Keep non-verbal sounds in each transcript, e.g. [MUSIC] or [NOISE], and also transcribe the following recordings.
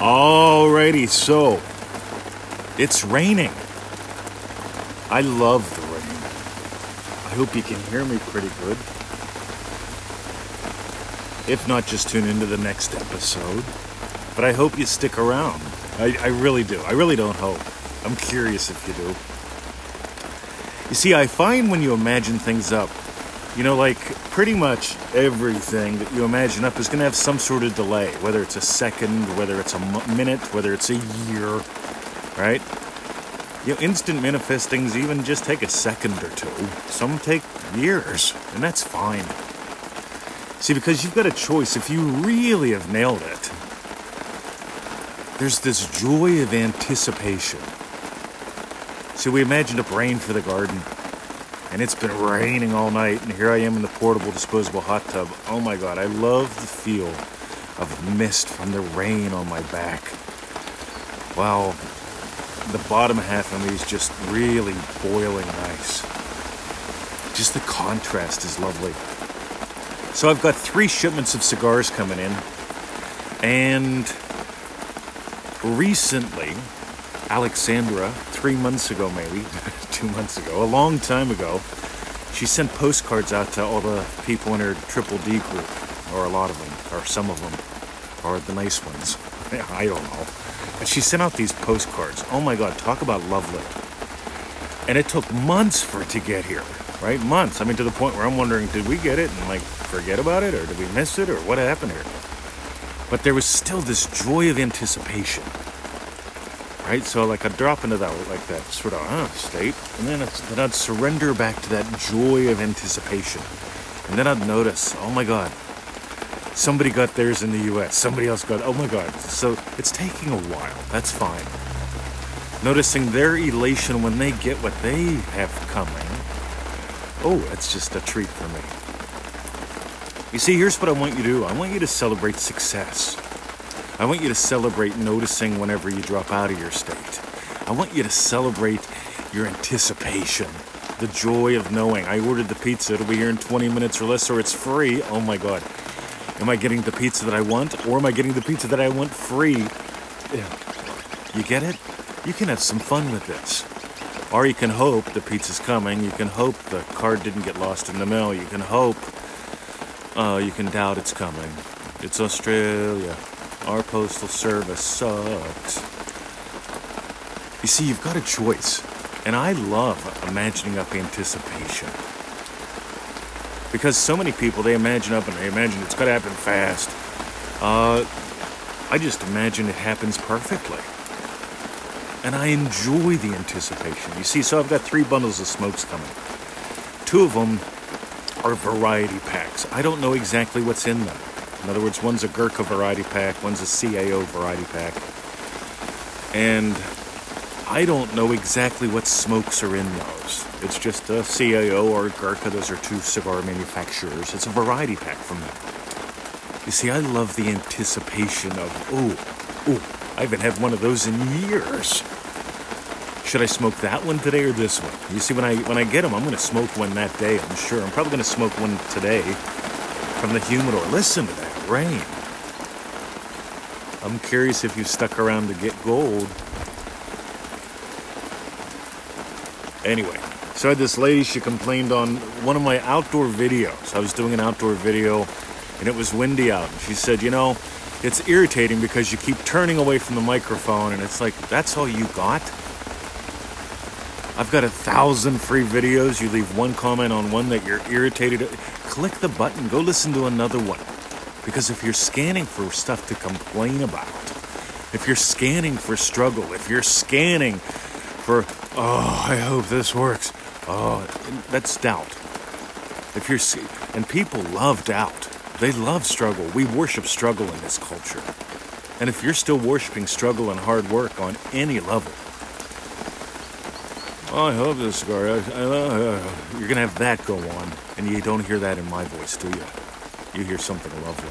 Alrighty, so it's raining. I love the rain. I hope you can hear me pretty good. If not, just tune into the next episode. But I hope you stick around. I, I really do. I really don't hope. I'm curious if you do. You see, I find when you imagine things up, you know, like pretty much everything that you imagine up is going to have some sort of delay, whether it's a second, whether it's a minute, whether it's a year, right? You know, instant manifestings even just take a second or two. Some take years, and that's fine. See, because you've got a choice. If you really have nailed it, there's this joy of anticipation. So we imagined a rain for the garden and it's been raining all night and here i am in the portable disposable hot tub. Oh my god i love the feel of mist from the rain on my back. Wow the bottom half of me is just really boiling nice just the contrast is lovely. So i've got three shipments of cigars coming in. And recently alexandra three months ago maybe [LAUGHS] two months ago, a long time ago, she sent postcards out to all the people in her Triple D group, or a lot of them, or some of them, or the nice ones. [LAUGHS] I don't know. And she sent out these postcards. Oh my God, talk about lovely. And it took months for it to get here, right? Months. I mean, to the point where I'm wondering, did we get it and like forget about it, or did we miss it, or what happened here? But there was still this joy of anticipation right? So like I'd drop into that like that sort of uh, state, and then then I'd surrender back to that joy of anticipation, and then I'd notice, oh my God, somebody got theirs in the U.S., somebody else got, oh my God. So it's taking a while. That's fine. Noticing their elation when they get what they have coming. Oh, that's just a treat for me. You see, here's what I want you to do. I want you to celebrate success. I want you to celebrate noticing whenever you drop out of your state. I want you to celebrate your anticipation, the joy of knowing I ordered the pizza, it'll be here in 20 minutes or less, or it's free. Oh my God. Am I getting the pizza that I want, or am I getting the pizza that I want free? Yeah. You get it? You can have some fun with this. Or you can hope the pizza's coming. You can hope the card didn't get lost in the mail. You can hope. Uh, you can doubt it's coming. It's Australia. Our postal service sucks. You see, you've got a choice. And I love imagining up anticipation. Because so many people, they imagine up and they imagine it's to happen fast. Uh, I just imagine it happens perfectly. And I enjoy the anticipation. You see, so I've got three bundles of smokes coming. Two of them are variety packs. I don't know exactly what's in them. In other words, one's a Gurkha variety pack, one's a CAO variety pack. And I don't know exactly what smokes are in those. It's just a CAO or a Gurkha. Those are two cigar manufacturers. It's a variety pack from them. You see, I love the anticipation of, oh, oh, I haven't had one of those in years. Should I smoke that one today or this one? You see, when I when I get them, I'm going to smoke one that day. I'm sure. I'm probably going to smoke one today from the humidor. Listen to that rain. I'm curious if you stuck around to get gold. Anyway, so I had this lady, she complained on one of my outdoor videos. I was doing an outdoor video and it was windy out. And she said, You know, it's irritating because you keep turning away from the microphone and it's like, That's all you got? I've got a thousand free videos. You leave one comment on one that you're irritated. Click the button, go listen to another one. Because if you're scanning for stuff to complain about, if you're scanning for struggle, if you're scanning for, oh, I hope this works, oh, that's doubt. If you're, and people love doubt. They love struggle. We worship struggle in this culture. And if you're still worshiping struggle and hard work on any level, oh, I hope this cigar, uh, uh, you're going to have that go on. And you don't hear that in my voice, do you? You hear something lovely.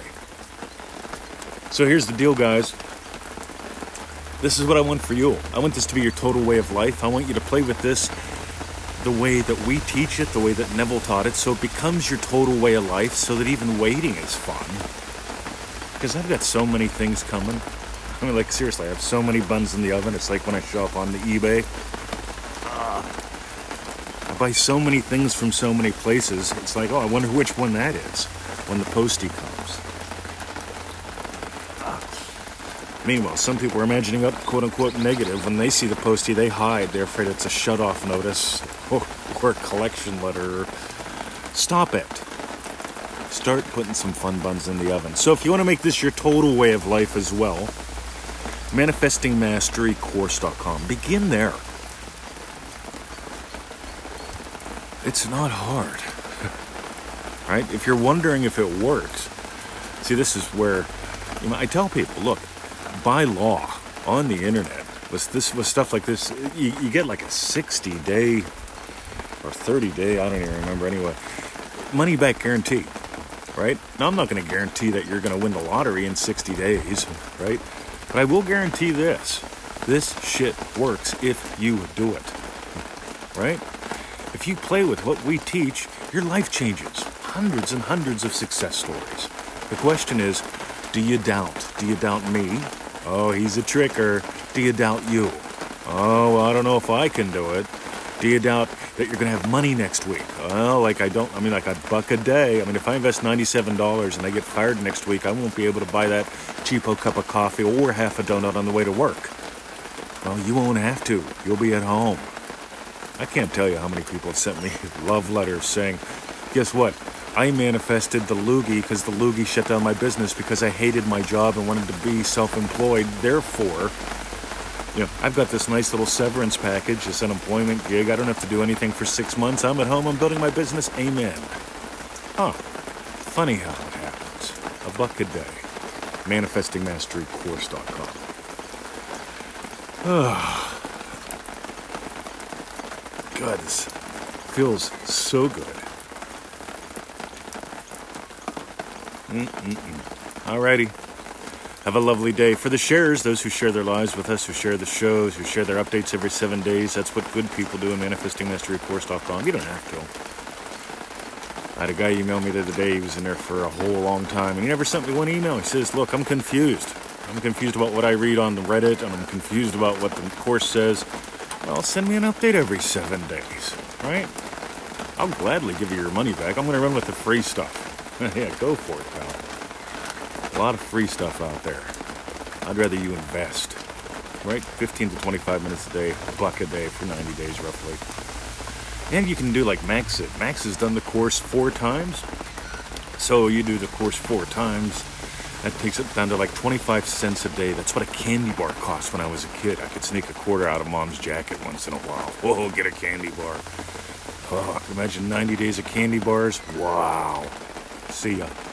So here's the deal, guys. This is what I want for you. I want this to be your total way of life. I want you to play with this the way that we teach it, the way that Neville taught it, so it becomes your total way of life, so that even waiting is fun. Because I've got so many things coming. I mean, like seriously, I have so many buns in the oven. It's like when I show up on the eBay. Uh, I buy so many things from so many places. It's like, oh, I wonder which one that is when the postie comes. Meanwhile, some people are imagining up quote unquote negative. When they see the postie, they hide. They're afraid it's a shut off notice or, or a collection letter. Stop it start putting some fun buns in the oven. So if you want to make this your total way of life as well, manifestingmasterycourse.com. Begin there. It's not hard. Right? If you're wondering if it works, see this is where you know, I tell people, look, by law on the internet, with this with stuff like this, you, you get like a 60 day or 30 day, I don't even remember anyway, money back guarantee right? Now, I'm not going to guarantee that you're going to win the lottery in 60 days, right? But I will guarantee this this shit works if you do it, right? If you play with what we teach, your life changes. Hundreds and hundreds of success stories. The question is do you doubt? Do you doubt me? Oh, he's a tricker. Do you doubt you? Oh, I don't know if I can do it. Do you doubt that you're going to have money next week? Well, like I don't, I mean, like a buck a day. I mean, if I invest $97 and I get fired next week, I won't be able to buy that cheapo cup of coffee or half a donut on the way to work. Well, you won't have to. You'll be at home. I can't tell you how many people have sent me [LAUGHS] love letters saying, guess what? I manifested the loogie because the loogie shut down my business because I hated my job and wanted to be self employed. Therefore, you know, I've got this nice little severance package, this unemployment gig. I don't have to do anything for six months. I'm at home. I'm building my business. Amen. Huh. Funny how it happens. A buck a day. ManifestingMasteryCourse.com. Oh. [SIGHS] God, this feels so good. Mm-mm-mm. Alrighty. Have a lovely day. For the shares, those who share their lives with us, who share the shows, who share their updates every seven days, that's what good people do in manifestingmasterycourse.com. You don't have to. I had a guy email me the other day. He was in there for a whole long time, and he never sent me one email. He says, Look, I'm confused. I'm confused about what I read on the Reddit, and I'm confused about what the course says. Well, send me an update every seven days, right? I'll gladly give you your money back. I'm going to run with the free stuff. [LAUGHS] yeah, go for it, pal. A lot of free stuff out there. I'd rather you invest, right? 15 to 25 minutes a day, a buck a day for 90 days roughly. And you can do like Max it. Max has done the course four times. So you do the course four times. That takes it down to like 25 cents a day. That's what a candy bar cost when I was a kid. I could sneak a quarter out of mom's jacket once in a while. [LAUGHS] Whoa, get a candy bar. Oh, imagine 90 days of candy bars. Wow. See ya.